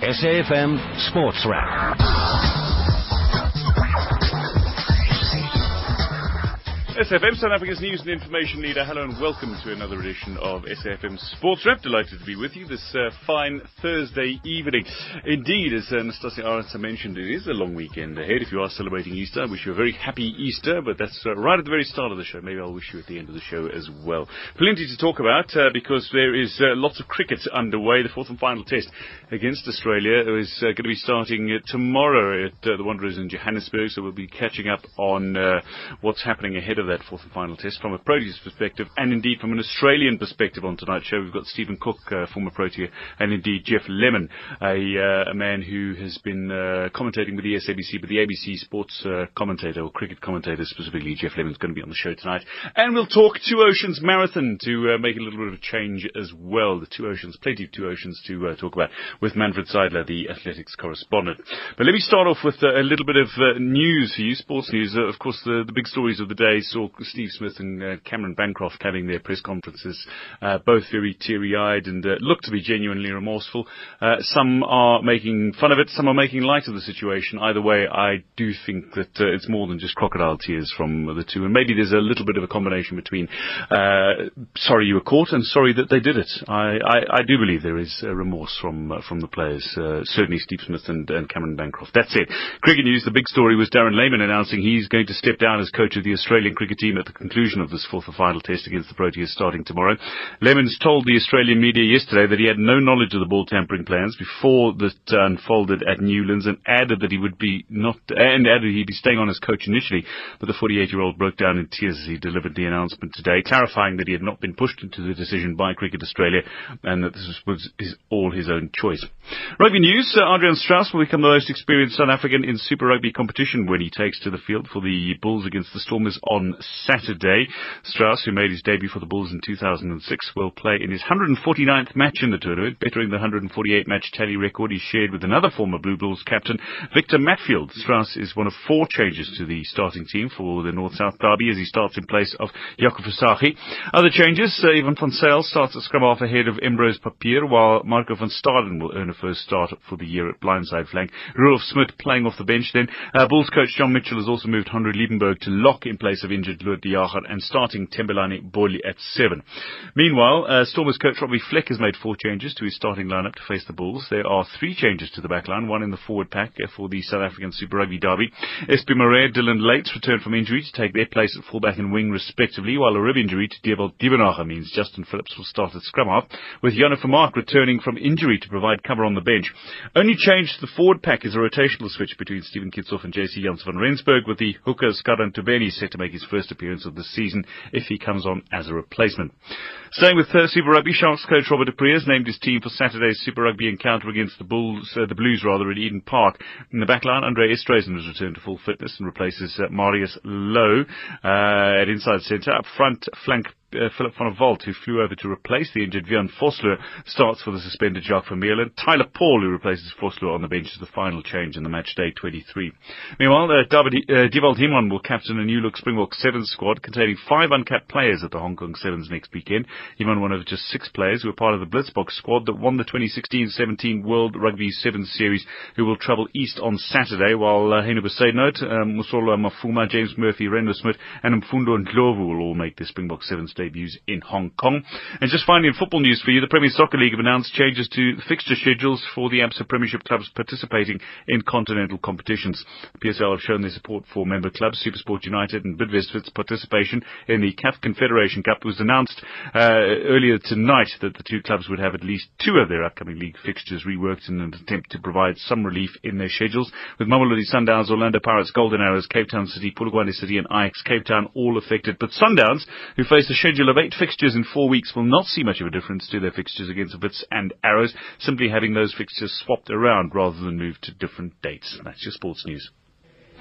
SAFM Sports Wrap. SFM, South Africa's news and information leader. Hello and welcome to another edition of SFM Sports Wrap. Delighted to be with you this uh, fine Thursday evening. Indeed, as uh, Nastasia Arendse mentioned, it is a long weekend ahead. If you are celebrating Easter, I wish you a very happy Easter, but that's uh, right at the very start of the show. Maybe I'll wish you at the end of the show as well. Plenty to talk about uh, because there is uh, lots of cricket underway. The fourth and final test against Australia is uh, going to be starting uh, tomorrow at the Wanderers in Johannesburg, so we'll be catching up on what's happening ahead of that fourth and final test from a Proteas perspective and indeed from an Australian perspective on tonight's show. We've got Stephen Cook, uh, former Protea, and indeed Geoff Lemon, a, uh, a man who has been uh, commentating with the SABC, but the ABC sports uh, commentator or cricket commentator specifically, Geoff Lemon's going to be on the show tonight. And we'll talk Two Oceans Marathon to uh, make a little bit of a change as well. The Two Oceans, plenty of Two Oceans to uh, talk about with Manfred Seidler, the athletics correspondent. But let me start off with a little bit of news for you, sports news. Of course, the, the big stories of the day saw Steve Smith and uh, Cameron Bancroft having their press conferences, uh, both very teary-eyed and uh, look to be genuinely remorseful. Uh, some are making fun of it, some are making light of the situation. Either way, I do think that uh, it's more than just crocodile tears from the two, and maybe there's a little bit of a combination between uh, sorry you were caught and sorry that they did it. I, I, I do believe there is remorse from from the players, certainly Steve Smith and, and Cameron Bancroft. That's it. Cricket news. The big story was Darren Lehmann announcing he's going to step down as coach of the Australian cricket team at the conclusion of this fourth and final test against the Proteas starting tomorrow. Lemons told the Australian media yesterday that he had no knowledge of the ball tampering plans before this unfolded at Newlands and added that he would be not, and added he'd be staying on as coach initially, but the 48-year-old broke down in tears as he delivered the announcement today, clarifying that he had not been pushed into the decision by Cricket Australia and that this was his, all his own choice. Rugby news, uh, Adriaan Strauss will become the most experienced South African in Super Rugby competition when he takes to the field for the Bulls against the Stormers on Saturday. Strauss, who made his debut for the Bulls in 2006, will play in his 149th match in the tournament, bettering the 148 match tally record he shared with another former Blue Bulls captain, Victor Matfield. Strauss is one of four changes to the starting team for the North-South Derby as he starts in place of Jaco Visagie. Other changes, uh, Ivan van Zyl starts at scrum half ahead of Embrose Papier, while Marco van Staden will earn a first start for the year at blindside flank. Rudolf Smith playing off the bench then. Uh, Bulls coach John Mitchell has also moved Hanro Liebenberg to lock in place of injured Lood de and starting Thembelani Bholi at seven. Meanwhile, uh, Stormers coach Robbie Fleck has made four changes to his starting lineup to face the Bulls. There are three changes to the backline, one in the forward pack uh, for the South African Super Rugby derby. SP Marais, Dillyn Leyds returned from injury to take their place at fullback and wing respectively, while a rib injury to Diebenacher means Justin Phillips will start at scrum half, with Jano Vermaak returning from injury to provide cover on the bench. Only change to the forward pack is a rotational switch between Steven Kitshoff and JC Janse van Rensburg, with the hooker Skadan Ntubeni set to make his first appearance of the season if he comes on as a replacement. Staying with uh, Super Rugby, Sharks coach Robert du Preez has named his team for Saturday's Super Rugby encounter against the Bulls, uh, the Blues rather, at Eden Park. In the backline, Andre Esterhuizen has returned to full fitness and replaces uh, Marius Louw uh, at inside centre. Up front, flank uh, Philip van Walt, who flew over to replace the injured Björn Vosloo, starts for the suspended Jacques Vermeulen. and Tyler Paul, who replaces Vosloo on the bench, is the final change in the match day 23. Meanwhile, uh, David, uh, Human will captain a new look Springbok Sevens squad containing five uncapped players at the Hong Kong Sevens next weekend. Human, one of just six players who are part of the Blitzboks squad that won the 2016-17 World Rugby Sevens Series, who will travel east on Saturday, while uh, Heino Bezuidenhout, um, Mosolwa Mafuma, James Murphy, Rhyno Smith, and Mfundo and Ndlovu will all make the Springbok Sevens debuts in Hong Kong. And just finally in football news for you, the Premier Soccer League have announced changes to fixture schedules for the ABSA Premiership clubs participating in continental competitions. The PSL have shown their support for member clubs, Supersport United and Bidvest's participation in the CAF Confederation Cup. It was announced uh, earlier tonight that the two clubs would have at least two of their upcoming league fixtures reworked in an attempt to provide some relief in their schedules, with Mamelodi Sundowns, Orlando Pirates, Golden Arrows, Cape Town City, Polokwane City and Ajax Cape Town all affected. But Sundowns, who face a schedule of eight fixtures in four weeks, will not see much of a difference to their fixtures against Wits and Arrows, simply having those fixtures swapped around rather than moved to different dates. That's your sports news.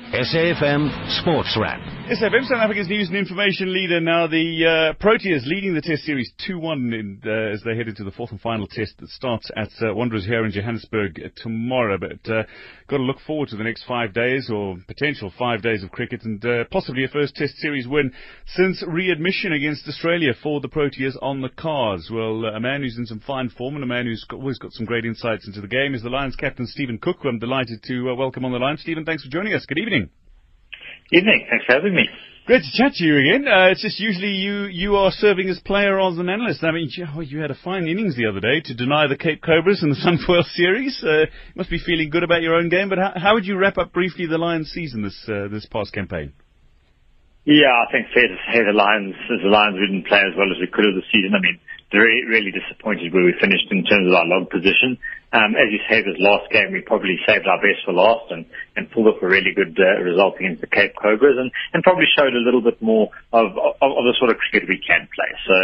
SAFM Sports Wrap. SAFM South Africa's news and information leader now. The uh, Proteas leading the Test series 2-1 uh, as they head into the fourth and final test that starts at uh, Wanderers here in Johannesburg tomorrow. But uh, got to look forward to the next five days or potential five days of cricket and uh, possibly a first Test series win since readmission against Australia for the Proteas on the cards. Well, uh, a man who's in some fine form and a man who's got, always got some great insights into the game is the Lions captain Stephen Cook, I'm delighted to welcome on the line. Stephen, thanks for joining us. Good evening. Evening. Evening. Thanks for having me. Great to chat to you again. Uh, it's just usually you, you are serving as player rather than analyst. I mean, you, you had a fine innings the other day to deny the Cape Cobras in the Sunfoil series. Uh, you must be feeling good about your own game, but how, how would you wrap up briefly the Lions season this, uh, this past campaign? Yeah, I think fair to say the Lions, the Lions didn't play as well as we could have this season. I mean, really, really disappointed where we finished in terms of our log position. Um, as you say, this last game we probably saved our best for last and, and pulled off a really good uh, result against the Cape Cobras and, and probably showed a little bit more of, of, of the sort of cricket we can play. So,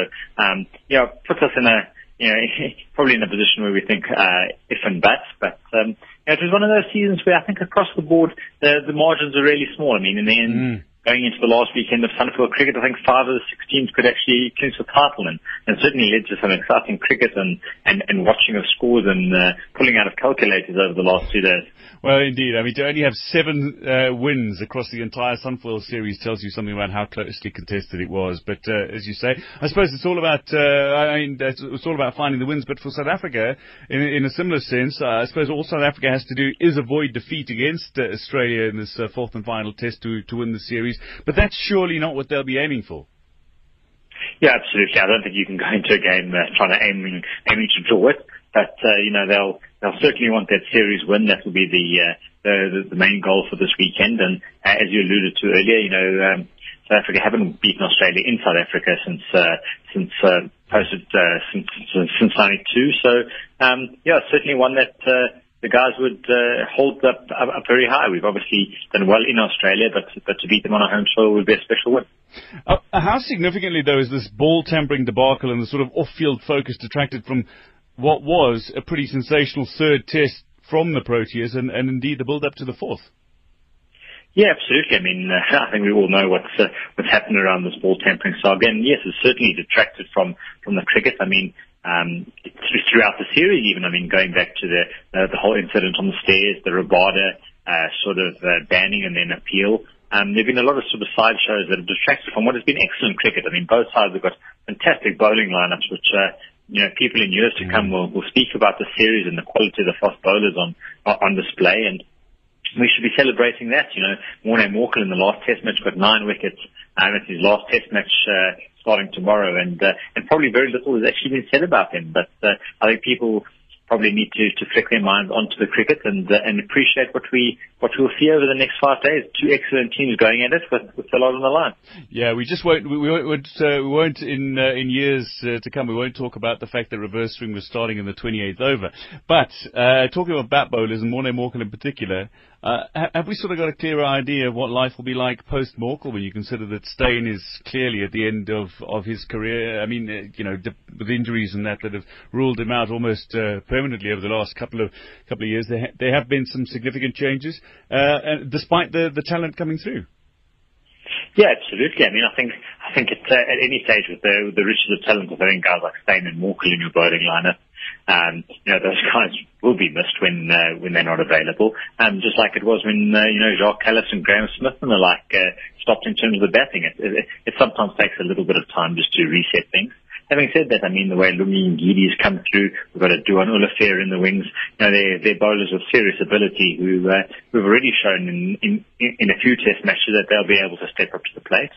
um, yeah, puts us in a, you know, probably in a position where we think, uh, if and buts, but, um, you know, it was one of those seasons where I think across the board, the, the margins are really small. I mean, in the end, mm going into the last weekend of Sunfoil cricket, I think five of the six teams could actually clinch the title and, and certainly led to some exciting cricket and, and, and watching of scores and uh, pulling out of calculators over the last two days. Well, indeed. I mean, to only have seven uh, wins across the entire Sunfoil series tells you something about how closely contested it was. But uh, as you say, I suppose it's all about. Uh, I mean, it's all about finding the wins. But for South Africa, in, in a similar sense, uh, I suppose all South Africa has to do is avoid defeat against uh, Australia in this fourth and final test to to win the series. But that's surely not what they'll be aiming for. Yeah, absolutely. I don't think you can go into a game trying to aim aiming to draw it. But uh, you know they'll they'll certainly want that series win. That will be the uh, the, the main goal for this weekend. And uh, as you alluded to earlier, you know um, South Africa haven't beaten Australia in South Africa since uh, since uh, posted uh, since since '92. So um, yeah, certainly one that. Uh, the guys would uh, hold up, up, up very high. We've obviously done well in Australia, but but to beat them on our home soil would be a special win. Uh, how significantly, though, is this ball tampering debacle and the sort of off-field focus detracted from what was a pretty sensational third test from the Proteas and, and indeed the build up to the fourth. Yeah, absolutely. I mean, uh, I think we all know what's uh, what's happened around this ball tampering saga, and yes, it's certainly detracted from from the cricket. I mean, um, throughout the series, even I mean, going back to the uh, the whole incident on the stairs, the Rabada uh, sort of uh, banning and then appeal. Um, there have been a lot of sort of side shows that have detracted from what has been excellent cricket. I mean, both sides have got fantastic bowling lineups, which uh, you know, people in years to come will, will speak about the series and the quality of the fast bowlers on on display, and we should be celebrating that. You know, Morne Morkel in the last Test match got nine wickets, and it's his last Test match uh, starting tomorrow, and uh, and probably very little has actually been said about him. But uh, I think people probably need to, to flick their minds onto the cricket and uh, and appreciate what we what we'll see over the next five days. Two excellent teams going at it with, with a lot on the line. Yeah, we just won't we, we won't uh, we won't in uh, in years uh, to come we won't talk about the fact that reverse swing was starting in the 28th over. But uh, talking about bat bowlers and Morne Morkel in particular, uh, have we sort of got a clearer idea of what life will be like post Morkel when you consider that Steyn is clearly at the end of, of his career? I mean, uh, you know, with injuries and that that have ruled him out almost uh, permanently over the last couple of couple of years, there, ha- there have been some significant changes, uh, despite the, the talent coming through. Yeah, absolutely. I mean, I think I think at, uh, at any stage with the with the riches of talent of having guys like Steyn and Morkel in your bowling lineup, um, you know, those guys will be missed when uh, when they're not available. Um, just like it was when uh, you know Jacques Kallis and Graeme Smith and the like uh, stopped in terms of the batting. It, it, it sometimes takes a little bit of time just to reset things. Having said that, I mean the way Lungi Ngidi has come through, we've got a Duanne Olivier in the wings. You know, they're, they're bowlers of serious ability who uh, who've already shown in, in in a few test matches that they'll be able to step up to the plate.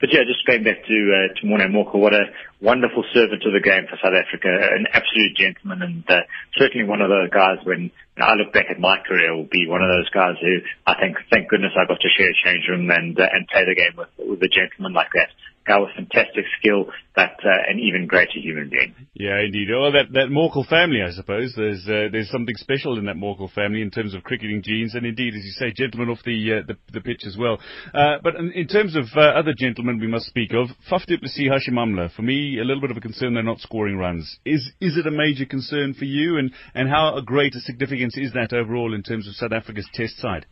But yeah, just going back to uh, to Morne Morkel, what a wonderful servant of the game for South Africa, an absolute gentleman, and uh, certainly one of those guys. When I look back at my career, will be one of those guys who I think, thank goodness, I got to share a change room and uh, and play the game with with a gentleman like that guy with fantastic skill, but uh, an even greater human being. Yeah, indeed. Oh, that that Morkel family, I suppose. There's uh, there's something special in that Morkel family in terms of cricketing genes, and indeed, as you say, gentlemen off the uh, the, the, pitch as well. Uh, but in, in, terms of uh, other gentlemen we must speak of, Faf du Plessis, Hashim Amla, for me, a little bit of a concern they're not scoring runs. Is is it a major concern for you, and and how great a significance is that overall in terms of South Africa's Test side?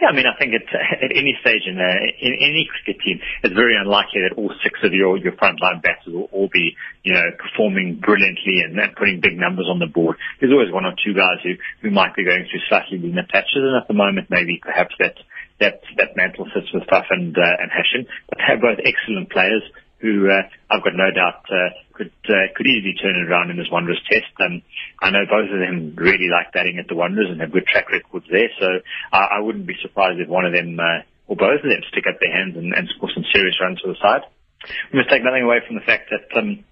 Yeah, I mean, I think at, at any stage in, uh, in any cricket team, it's very unlikely that all six of your, your frontline batters will all be, you know, performing brilliantly and, and putting big numbers on the board. There's always one or two guys who, who might be going through slightly leaner patches, and at the moment, maybe perhaps that that that mantle sits with Faf and uh, and Hashim. But they're both excellent players who uh, I've got no doubt uh, could uh, could easily turn it around in this Wanderers test. Um, I know both of them really like batting at the Wanderers and have good track records there, so I, I wouldn't be surprised if one of them uh, or both of them stick up their hands and, and score some serious runs for the side. We must take nothing away from the fact that um,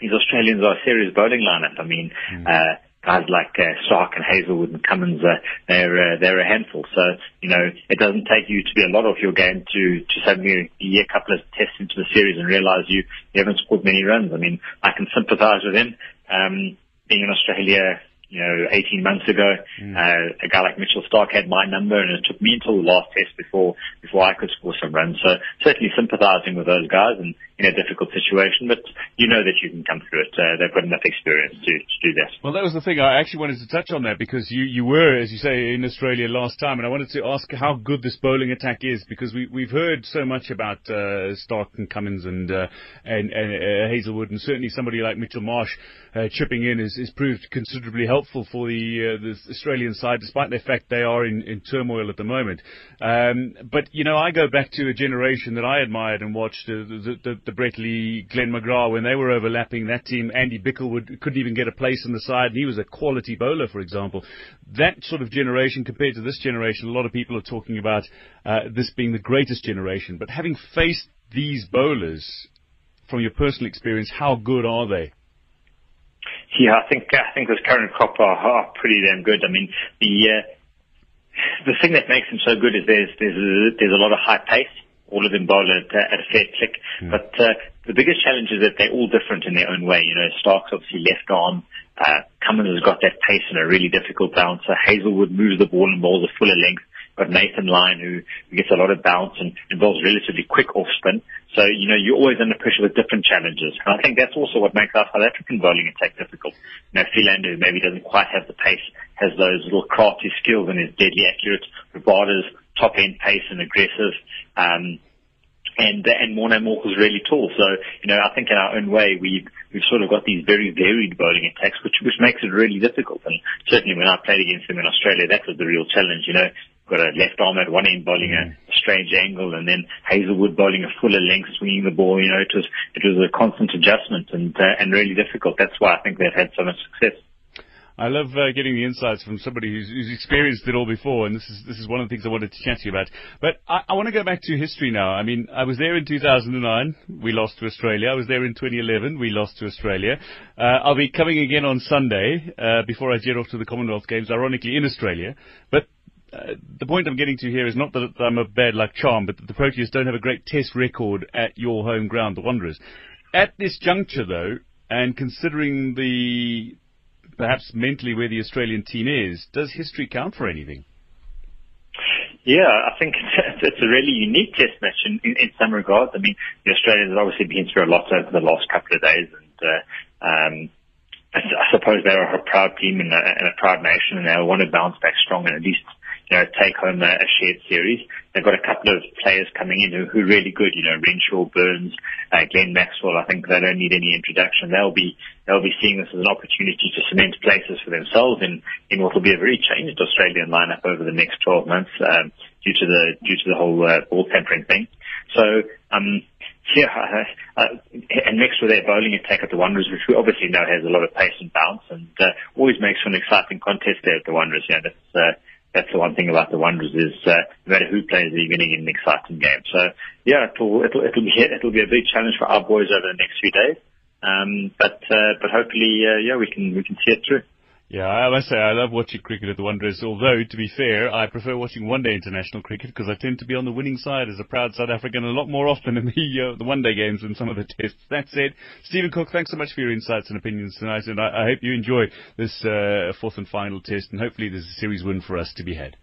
these Australians are a serious bowling lineup. I mean, mm. uh, guys like uh, Starc and Hazlewood and Cummins, uh, they're uh, they're a handful. So you know it doesn't take you to be a lot off your game to to suddenly a couple of tests into the series and realise you you haven't scored many runs. I mean I can sympathise with him. Um, being in Australia, you know, 18 months ago. Mm. Uh, a guy like Mitchell Starc had my number, and it took me until the last test before before I could score some runs. So certainly sympathising with those guys and in a difficult situation, but you know that you can come through it. Uh, they've got enough experience to, to do that. Well, that was the thing. I actually wanted to touch on that because you, you were, as you say, in Australia last time, and I wanted to ask how good this bowling attack is because we, we've heard so much about uh, Starc and Cummins and uh, and, and uh, Hazlewood, and certainly somebody like Mitchell Marsh uh, chipping in has, has proved considerably helpful for the, uh, the Australian side, despite the fact they are in, in turmoil at the moment. Um, but you know, I go back to a generation that I admired and watched the, the, the Brett Lee, Glenn McGrath, when they were overlapping that team, Andy Bichel would, couldn't even get a place in the side, and he was a quality bowler, for example. That sort of generation compared to this generation, a lot of people are talking about uh, this being the greatest generation. But having faced these bowlers, from your personal experience, how good are they? Yeah, I think I think this current crop are, are pretty damn good. I mean, the uh, the thing that makes them so good is there's there's a, there's a lot of high pace all of them bowl at, uh, at a fair click. Mm. But uh, the biggest challenge is that they're all different in their own way. You know, Starc's obviously left arm. Uh, Cummins has got that pace and a really difficult bouncer. Hazlewood moves the ball and bowls a fuller length. Got Nathan Lyon who, who gets a lot of bounce and involves relatively quick off spin. So, you know, you're always under pressure with different challenges. And I think that's also what makes our South African bowling attack difficult. You know, Philander, who maybe doesn't quite have the pace, has those little crafty skills and is deadly accurate. Rabada's top end pace and aggressive. Um, and and Morne Morkel is really tall. So you know, I think in our own way we've we've sort of got these very varied bowling attacks, which which makes it really difficult. And certainly when I played against them in Australia, that was the real challenge. You know, got a left arm at one end bowling a strange angle, and then Hazlewood bowling a fuller length, swinging the ball. You know, it was it was a constant adjustment and uh, and really difficult. That's why I think they've had so much success. I love uh, getting the insights from somebody who's, who's, experienced it all before, and this is this is one of the things I wanted to chat to you about. But I, I want to go back to history now. I mean, I was there in 2009. We lost to Australia. I was there in 2011. We lost to Australia. Uh, I'll be coming again on Sunday uh, before I jet off to the Commonwealth Games, ironically in Australia. But uh, the point I'm getting to here is not that I'm a bad luck charm, but that the Proteas don't have a great test record at your home ground, the Wanderers. At this juncture, though, and considering the perhaps mentally where the Australian team is, does history count for anything? Yeah, I think it's a really unique test match in, in, in some regards. I mean, the Australians have obviously been through a lot over the last couple of days, and uh, um, I, I suppose they're a proud team and a, and a proud nation, and they want to bounce back strong and at least you know, take home a, a shared series. They've got a couple of players coming in who, who are really good. You know, Renshaw, Burns, uh, Glenn Maxwell. I think they don't need any introduction. They'll be they'll be seeing this as an opportunity to cement places for themselves in in what will be a very changed Australian lineup over the next 12 months um, due to the due to the whole uh, ball tampering thing. So. Um, yeah, uh, uh, and next with their bowling attack at the Wanderers, which we obviously know has a lot of pace and bounce, and uh, always makes for an exciting contest there at the Wanderers. Yeah, that's uh, that's the one thing about the Wanderers is uh, no matter who plays, they're winning in an exciting game. So yeah, it'll it'll it'll be it'll be a big challenge for our boys over the next few days. Um, but uh, but hopefully, uh, yeah, we can we can see it through. Yeah, I must say I love watching cricket at the Wanderers. Although, to be fair, I prefer watching one-day international cricket because I tend to be on the winning side as a proud South African a lot more often in the uh, the one-day games than some of the tests. That said, Stephen Cook, thanks so much for your insights and opinions tonight, and I, I hope you enjoy this uh, fourth and final test, and hopefully there's a series win for us to be had.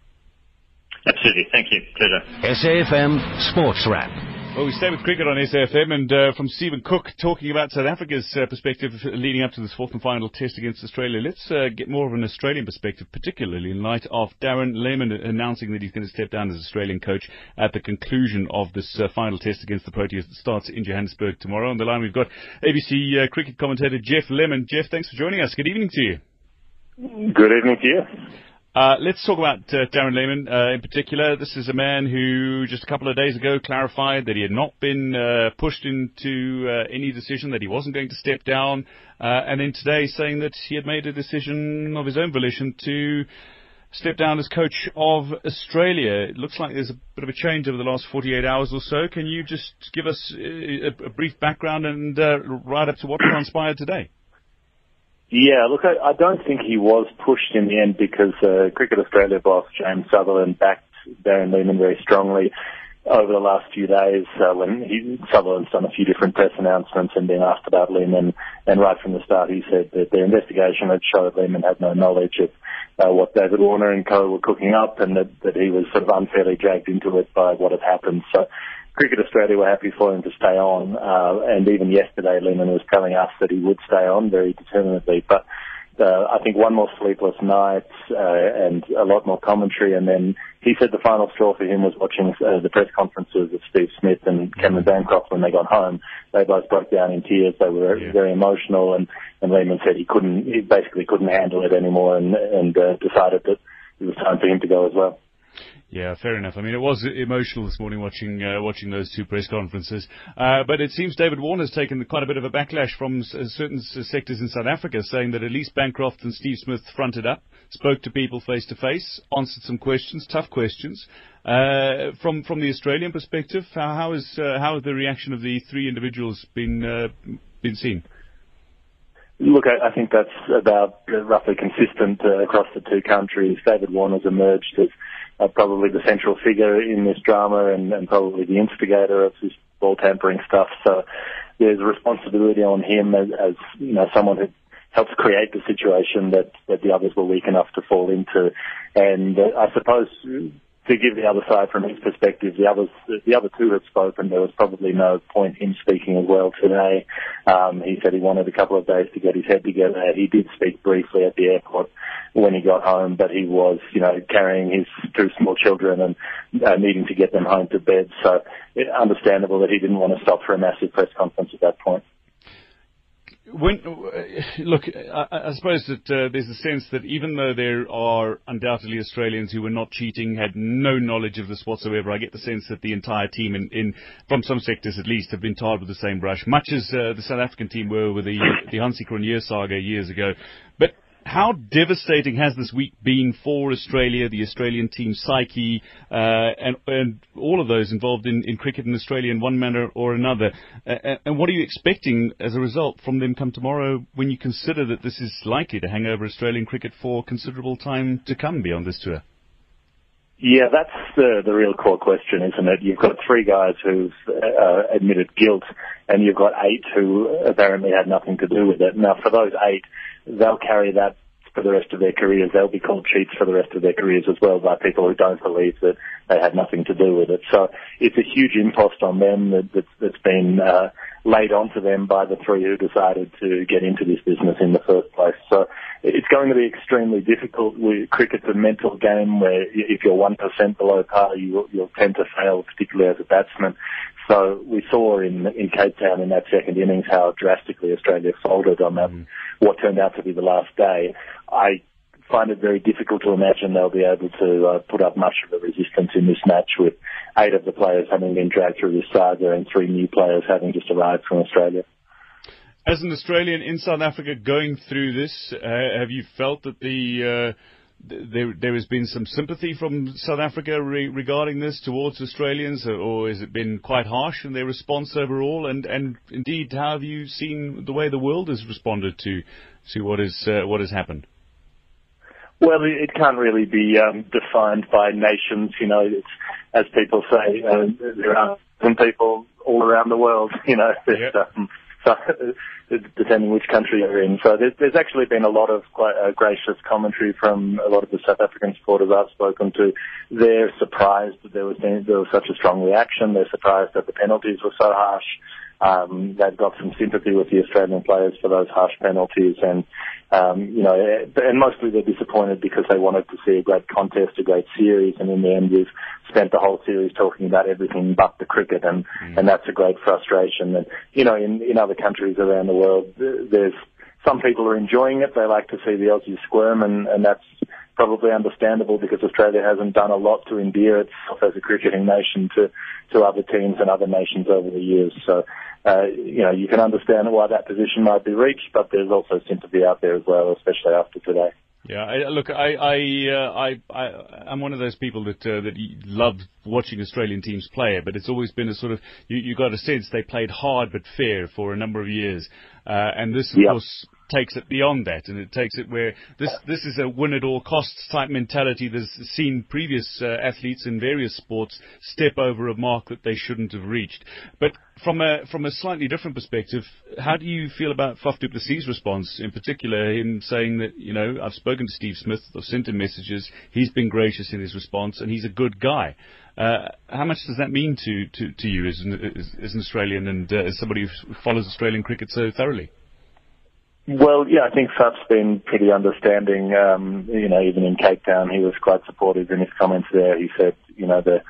Absolutely. Thank you. Pleasure. SAFM Sports Wrap. Well, we stay with cricket on SAFM and uh, from Stephen Cook talking about South Africa's uh, perspective leading up to this fourth and final test against Australia. Let's uh, get more of an Australian perspective, particularly in light of Darren Lehmann announcing that he's going to step down as Australian coach at the conclusion of this uh, final test against the Proteas that starts in Johannesburg tomorrow. On the line, we've got ABC uh, cricket commentator Geoff Lemon. Geoff, thanks for joining us. Good evening to you. Good evening to you. Uh, let's talk about uh, Darren Lehmann uh, in particular. This is a man who just a couple of days ago clarified that he had not been uh, pushed into uh, any decision, that he wasn't going to step down, uh, and then today saying that he had made a decision of his own volition to step down as coach of Australia. It looks like there's a bit of a change over the last 48 hours or so. Can you just give us a, a brief background and right up to what transpired today? Yeah, look, I, I don't think he was pushed in the end because uh, Cricket Australia boss James Sutherland backed Darren Lehmann very strongly over the last few days uh, when he, Sutherland's done a few different press announcements and been asked about Lehmann. And right from the start, he said that the investigation had showed Lehmann had no knowledge of uh, what David Warner and co were cooking up and that, that he was sort of unfairly dragged into it by what had happened. So Cricket Australia were happy for him to stay on, uh, and even yesterday Lehmann was telling us that he would stay on very determinedly. But uh, I think one more sleepless night uh, and a lot more commentary, and then he said the final straw for him was watching uh, the press conferences of Steve Smith and Cameron. Bancroft when they got home. They both broke down in tears. They were yeah. very emotional, and, and Lehmann said he couldn't, he basically couldn't handle it anymore, and, and uh, decided that it was time for him to go as well. Yeah, fair enough. I mean, it was emotional this morning watching uh, watching those two press conferences. Uh, but it seems David Warner's taken quite a bit of a backlash from uh, certain sectors in South Africa, saying that at least Bancroft and Steve Smith fronted up, spoke to people face to face, answered some questions, tough questions. Uh, from from the Australian perspective, how, how is uh, how has the reaction of the three individuals been uh, been seen? Look, I, think that's about roughly consistent across the two countries. David Warner's emerged as uh, probably the central figure in this drama and, and probably the instigator of this ball tampering stuff. So there's responsibility on him as, as you know someone who helps create the situation that, that the others were weak enough to fall into. And uh, I suppose to give the other side from his perspective, the others, the other two have spoken. There was probably no point in speaking as well today. Um, he said he wanted a couple of days to get his head together. He did speak briefly at the airport when he got home, but he was, you know, carrying his two small children and uh, needing to get them home to bed. So, understandable that he didn't want to stop for a massive press conference at that point. When, uh, look, I, I suppose that uh, there's a sense that even though there are undoubtedly Australians who were not cheating, had no knowledge of this whatsoever, I get the sense that the entire team, in, in from some sectors at least, have been tarred with the same brush, much as uh, the South African team were with the the Hansie Cronje saga years ago. But how devastating has this week been for Australia, the Australian team psyche, uh, and, and, all of those involved in, in, cricket in Australia in one manner or another? Uh, and what are you expecting as a result from them come tomorrow when you consider that this is likely to hang over Australian cricket for considerable time to come beyond this tour? Yeah, that's the the real core question, isn't it? You've got three guys who've uh, admitted guilt, and you've got eight who apparently had nothing to do with it. Now, for those eight, they'll carry that for the rest of their careers. They'll be called cheats for the rest of their careers as well by people who don't believe that they had nothing to do with it. So it's a huge impost on them that, that, that's been uh, laid onto them by the three who decided to get into this business in the first place. So it's going to be extremely difficult. We, cricket's a mental game where if you're 1% below par, you, you'll tend to fail, particularly as a batsman. So we saw in in Cape Town in that second innings how drastically Australia folded on that mm. what turned out to be the last day. I find it very difficult to imagine they'll be able to uh, put up much of a resistance in this match with eight of the players having been dragged through this saga and three new players having just arrived from Australia. As an Australian in South Africa going through this, uh, have you felt that the uh, there, there has been some sympathy from South Africa re- regarding this towards Australians, or has it been quite harsh in their response overall? And, and indeed, how have you seen the way the world has responded to to what is uh, what has happened? Well, it can't really be um, defined by nations. You know, it's, as people say, uh, there are some people all around the world. You know, that, um, so, depending which country you're in. So there's, there's actually been a lot of quite uh, gracious commentary from a lot of the South African supporters I've spoken to. They're surprised that there was there was such a strong reaction. They're surprised that the penalties were so harsh. Um, they've got some sympathy with the Australian players for those harsh penalties, and um, you know, and mostly they're disappointed because they wanted to see a great contest, a great series, and in the end, we've spent the whole series talking about everything but the cricket, and mm. and that's a great frustration. And you know, in in other countries around the world, there's some people are enjoying it. They like to see the Aussies squirm, and and that's probably understandable because Australia hasn't done a lot to endear itself as a cricketing nation to to other teams and other nations over the years. So uh, you know, you can understand why that position might be reached, but there's also sympathy out there as well, especially after today. Yeah, I, look, I, I, uh, I, I, I'm one of those people that uh, that love watching Australian teams play, but it's always been a sort of you, you got a sense they played hard but fair for a number of years, uh, and this, of yep. course, takes it beyond that, and it takes it where this this is a win at all costs type mentality that's seen previous uh, athletes in various sports step over a mark that they shouldn't have reached. But from a from a slightly different perspective, how do you feel about Faf du Plessis' response, in particular, in saying that you know I've spoken to Steve Smith, I've sent him messages, he's been gracious in his response, and he's a good guy. Uh, how much does that mean to, to, to you as an, as, as an Australian and uh, as somebody who follows Australian cricket so thoroughly? Well, yeah, I think Faf's been pretty understanding. Um, you know, even in Cape Town, he was quite supportive in his comments there. He said, you know, the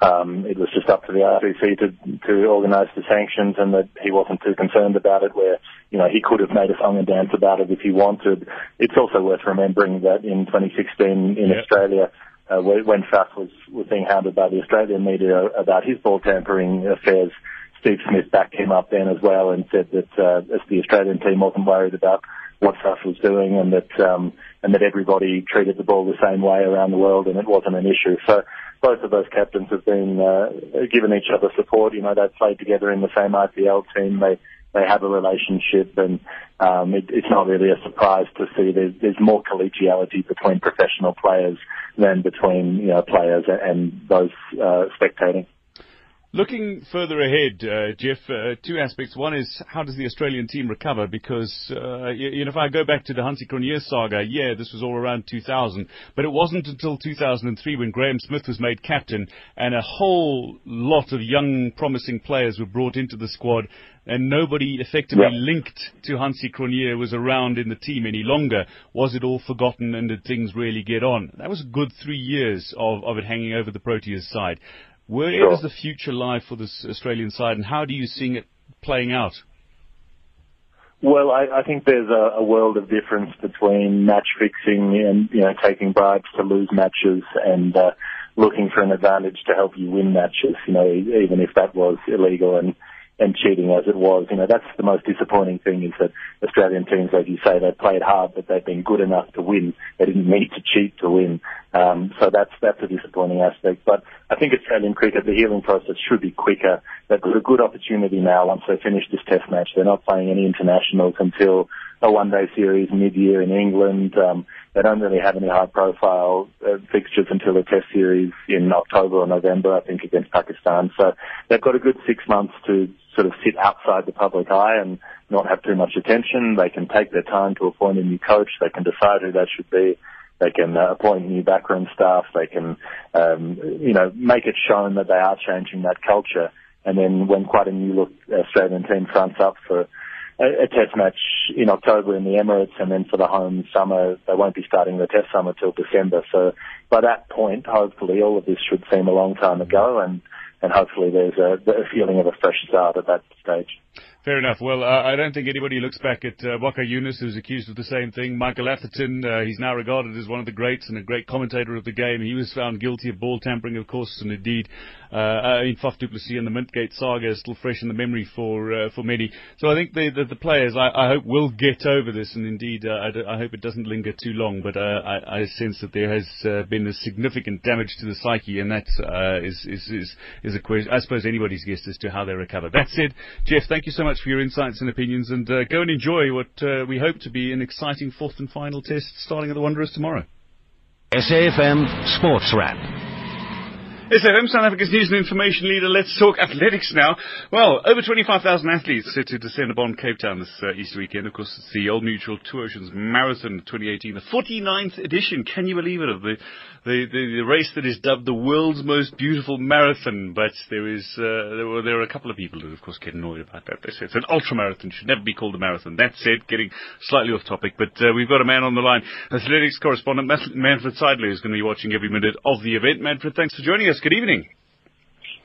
um, it was just up to the ICC to to organise the sanctions, and that he wasn't too concerned about it. Where you know he could have made a song and dance about it if he wanted. It's also worth remembering that in 2016 in yep. Australia. Uh, when Faf was, was being hounded by the Australian media about his ball tampering affairs, Steve Smith backed him up then as well and said that uh, the Australian team wasn't worried about what Faf was doing and that um, and that everybody treated the ball the same way around the world and it wasn't an issue. So both of those captains have been uh, given each other support. You know, they've played together in the same IPL team. They they have a relationship, and um, it, it's not really a surprise to see there's, there's more collegiality between professional players than between you know players and those uh, spectating. Looking further ahead, uh, Geoff, uh, two aspects. One is how does the Australian team recover? Because uh, you, you, know, if I go back to the Hansie Cronje saga, yeah, this was all around 2000, but it wasn't until 2003 when Graeme Smith was made captain and a whole lot of young, promising players were brought into the squad, and nobody effectively yeah. linked to Hansie Cronje was around in the team any longer. Was it all forgotten, and did things really get on? That was a good three years of, of it hanging over the Proteas side. Where sure. does the future lie for this Australian side, and how do you see it playing out? Well, I, I think there's a, a world of difference between match fixing and you know taking bribes to lose matches and uh, looking for an advantage to help you win matches. You know, even if that was illegal and and cheating as it was. You know, that's the most disappointing thing is that Australian teams, as you say, they played hard, but they've been good enough to win. They didn't need to cheat to win. Um, so that's that's a disappointing aspect. But I think Australian cricket, the healing process should be quicker. They've got a good opportunity now once they finish this Test match. They're not playing any internationals until a one-day series mid-year in England. Um, they don't really have any high-profile uh, fixtures until the Test series in October or November, I think, against Pakistan. So they've got a good six months to sort of sit outside the public eye and not have too much attention. They can take their time to appoint a new coach. They can decide who that should be. They can uh, appoint new backroom staff. They can, um, you know, make it shown that they are changing that culture. And then when quite a new look Australian team fronts up for a, a test match in October in the Emirates, and then for the home summer, they won't be starting the test summer till December. So by that point, hopefully, all of this should seem a long time ago, and and hopefully there's a, a feeling of a fresh start at that stage. Fair enough. Well, uh, I don't think anybody looks back at uh, Waqar Younis, who's accused of the same thing. Michael Atherton, uh, he's now regarded as one of the greats and a great commentator of the game. He was found guilty of ball tampering, of course, and indeed, uh, I mean, Faf du Plessis and the Mintgate saga is still fresh in the memory for uh, for many. So I think the the, the players, I, I, hope, will get over this, and indeed, uh, I, I, hope it doesn't linger too long. But uh, I, I, sense that there has uh, been a significant damage to the psyche, and that uh, is, is is is a question. I suppose anybody's guess as to how they recover. That said, Geoff, thank you so much for your insights and opinions, and uh, go and enjoy what uh, we hope to be an exciting fourth and final test starting at the Wanderers tomorrow. SAFM Sports Wrap. SFM, South Africa's news and information leader. Let's talk athletics now. Well, over 25,000 athletes set to descend upon Cape Town this uh, Easter weekend. Of course, it's the Old Mutual Two Oceans Marathon 2018, the 49th edition. Can you believe it? Of the, the, the, the race that is dubbed the world's most beautiful marathon. But there is uh, there, were, there are a couple of people who, of course, get annoyed about that. They say it's an ultra marathon. Should never be called a marathon. That said, getting slightly off topic, but uh, we've got a man on the line, athletics correspondent Manfred Seidler, who's going to be watching every minute of the event. Manfred, thanks for joining us. Good evening.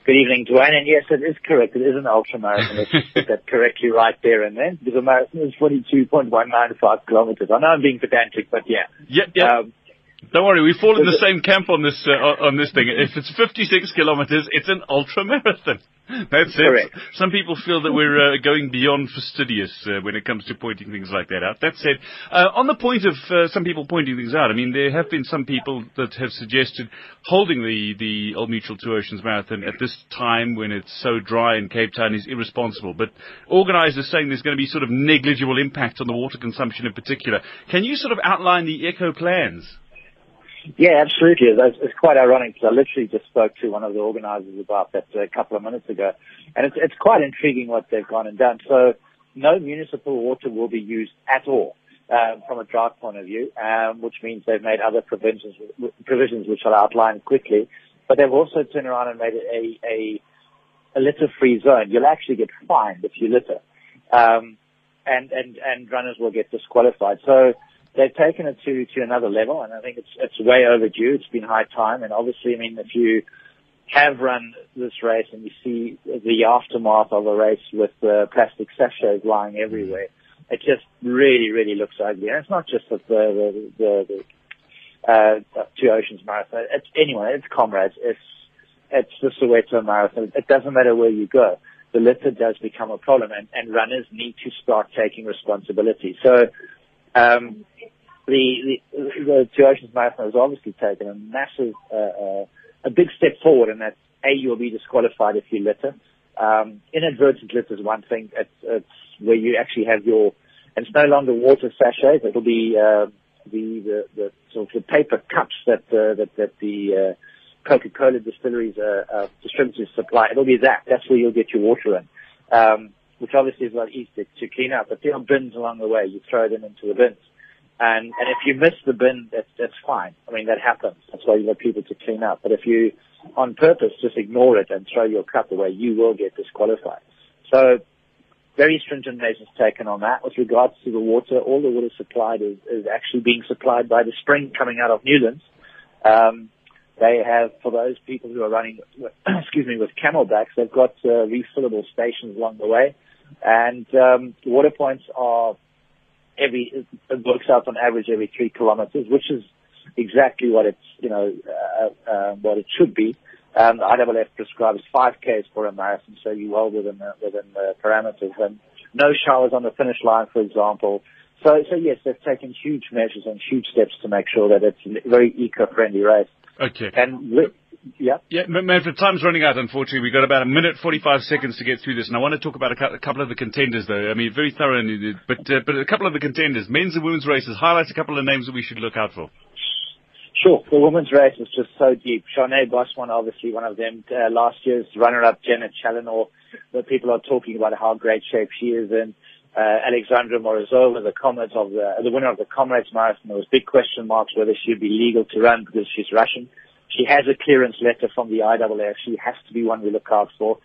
Good evening, Dwayne. And yes, it is correct. It is an ultra marathon. Get that correctly right there and then. Because a marathon is 42.195 kilometers. I know I'm being pedantic, but yeah. Yeah, yeah. Um, don't worry, we fall in the same camp on this uh, on this thing. If it's 56 kilometers, it's an ultra marathon. That's it. Some people feel that we're uh, going beyond fastidious uh, when it comes to pointing things like that out. That said, uh, on the point of uh, some people pointing things out, I mean, there have been some people that have suggested holding the, the Old Mutual Two Oceans Marathon at this time when it's so dry in Cape Town is irresponsible. But organisers saying there's going to be sort of negligible impact on the water consumption in particular. Can you sort of outline the eco plans? Yeah, absolutely. It's, quite ironic because I literally just spoke to one of the organisers about that a couple of minutes ago, and it's, it's quite intriguing what they've gone and done. So, no municipal water will be used at all um, from a drought point of view, um, which means they've made other provisions, provisions which I'll outline quickly. But they've also turned around and made a, a, a litter-free zone. You'll actually get fined if you litter, um, and and and runners will get disqualified. So they've taken it to, to another level, and I think it's it's way overdue. It's been high time, and obviously, I mean, if you have run this race and you see the aftermath of a race with uh, plastic sachets lying everywhere, it just really, really looks ugly. And it's not just the the the, the uh, Two Oceans Marathon. It's anyway, it's comrades. It's it's the Soweto Marathon. It doesn't matter where you go. The litter does become a problem, and, and runners need to start taking responsibility. So um, the, the, the Two Oceans Marathon has obviously taken a massive, uh, uh, a big step forward, and that A, you'll be disqualified if you litter. Um, inadvertent litter is one thing. It's, it's where you actually have your, and it's no longer water sachets. It'll be uh, the, the the sort of the paper cups that uh, that that the uh, Coca-Cola distilleries uh, uh, distributors supply. It'll be that. That's where you'll get your water in. Um, which obviously is a lot easier to clean up. But there are bins along the way. You throw them into the bins. And, and if you miss the bin, that's, that's fine. I mean, that happens. That's why you want people to clean up. But if you, on purpose, just ignore it and throw your cup away, you will get disqualified. So, very stringent measures taken on that. With regards to the water, all the water supplied is, is actually being supplied by the spring coming out of Newlands. Um, they have, for those people who are running, excuse me, with camelbacks, they've got uh, refillable stations along the way. And um, water points are every it works out on average every three kilometers, which is exactly what it's you know uh, uh, what it should be. Um, the IAAF prescribes five k's for a marathon, so you're well within the, within the parameters. And no showers on the finish line, for example. So, so yes, they've taken huge measures and huge steps to make sure that it's a very eco-friendly race. Okay. And yeah. Yeah, Manfred, time's running out, unfortunately. We've got about a minute 45 seconds to get through this, and I want to talk about a couple of the contenders, though. I mean, very thorough, but, uh, but a couple of the contenders, men's and women's races, highlight a couple of names that we should look out for. Sure. The women's race is just so deep. Charné Bosman, obviously one of them. Uh, last year's runner-up, Jenna Challenor, where people are talking about how great shape she is in. Uh, Alexandra Morozova, the comrades of the, the winner of the Comrades Marathon. There was big question marks whether she'd be legal to run because she's Russian. She has a clearance letter from the IAAF. She has to be one we look out for.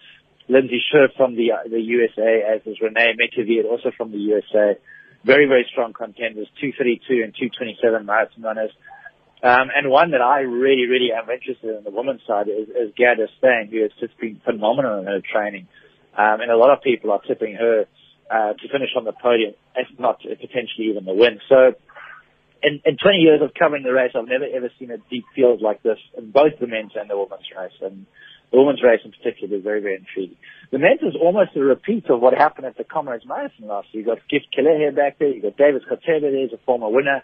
Lindsey Scherf from the the USA, as is Renee Metivier, also from the USA. Very, very strong contenders, 232 and 227 marathon runners. Um, and one that I really, really am interested in the women's side is, is Gerda who has just been phenomenal in her training. Um, and a lot of people are tipping her uh, to finish on the podium, if not potentially even the win. So in, in 20 years of covering the race, I've never ever seen a deep field like this in both the men's and the women's race. And the women's race in particular is very, very intriguing. The men's is almost a repeat of what happened at the Comrades Marathon last year. You've got Gift Kelehe back there. You've got David Gatebe there. A former winner.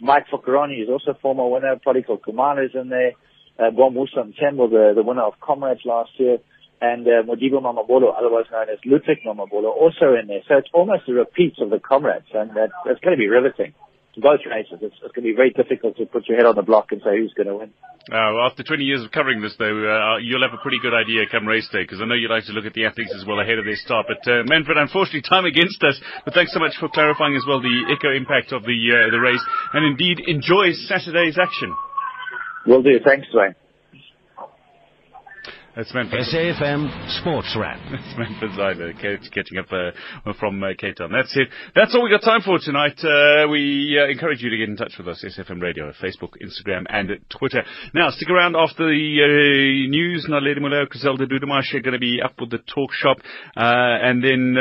Mike Fokoroni is also a former winner. Prodigal Khumalo is in there. Uh, Musa Mthembu, the, the winner of Comrades last year. And uh, Modibo Mamabolo, otherwise known as Ludwig Mamabolo, also in there. So it's almost a repeat of the Comrades. And that, that's going to be riveting both races. It's, it's going to be very difficult to put your head on the block and say who's going to win. Uh, after 20 years of covering this, though, uh, you'll have a pretty good idea come race day, because I know you like to look at the athletes as well ahead of their start. But uh, Manfred, unfortunately, time against us. But thanks so much for clarifying as well the eco impact of the uh, the race, and indeed enjoy Saturday's action. Will do. Thanks, Dwayne. That's Manfred. SAFM Sports Wrap. That's Manfred Seidler catching up uh, from uh, Cape Town. That's it. That's all we got time for tonight. Uh, we uh, encourage you to get in touch with us, SFM Radio, Facebook, Instagram, and Twitter. Now, stick around after the uh, news. Naledi Moleo, Griselda Dudumash are going to be up with the talk shop. Uh, and then,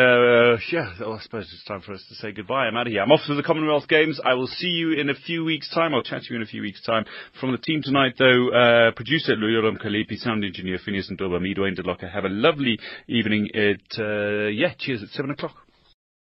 yeah, well, I suppose it's time for us to say goodbye. I'm out of here. I'm off to the Commonwealth Games. I will see you in a few weeks' time. I'll chat to you in a few weeks' time. From the team tonight, though, producer Luyoram Kalipi, sound engineer Phineas and Doba, me, Dwayne DeLocca. Have a lovely evening at, uh, yeah, cheers at 7 o'clock.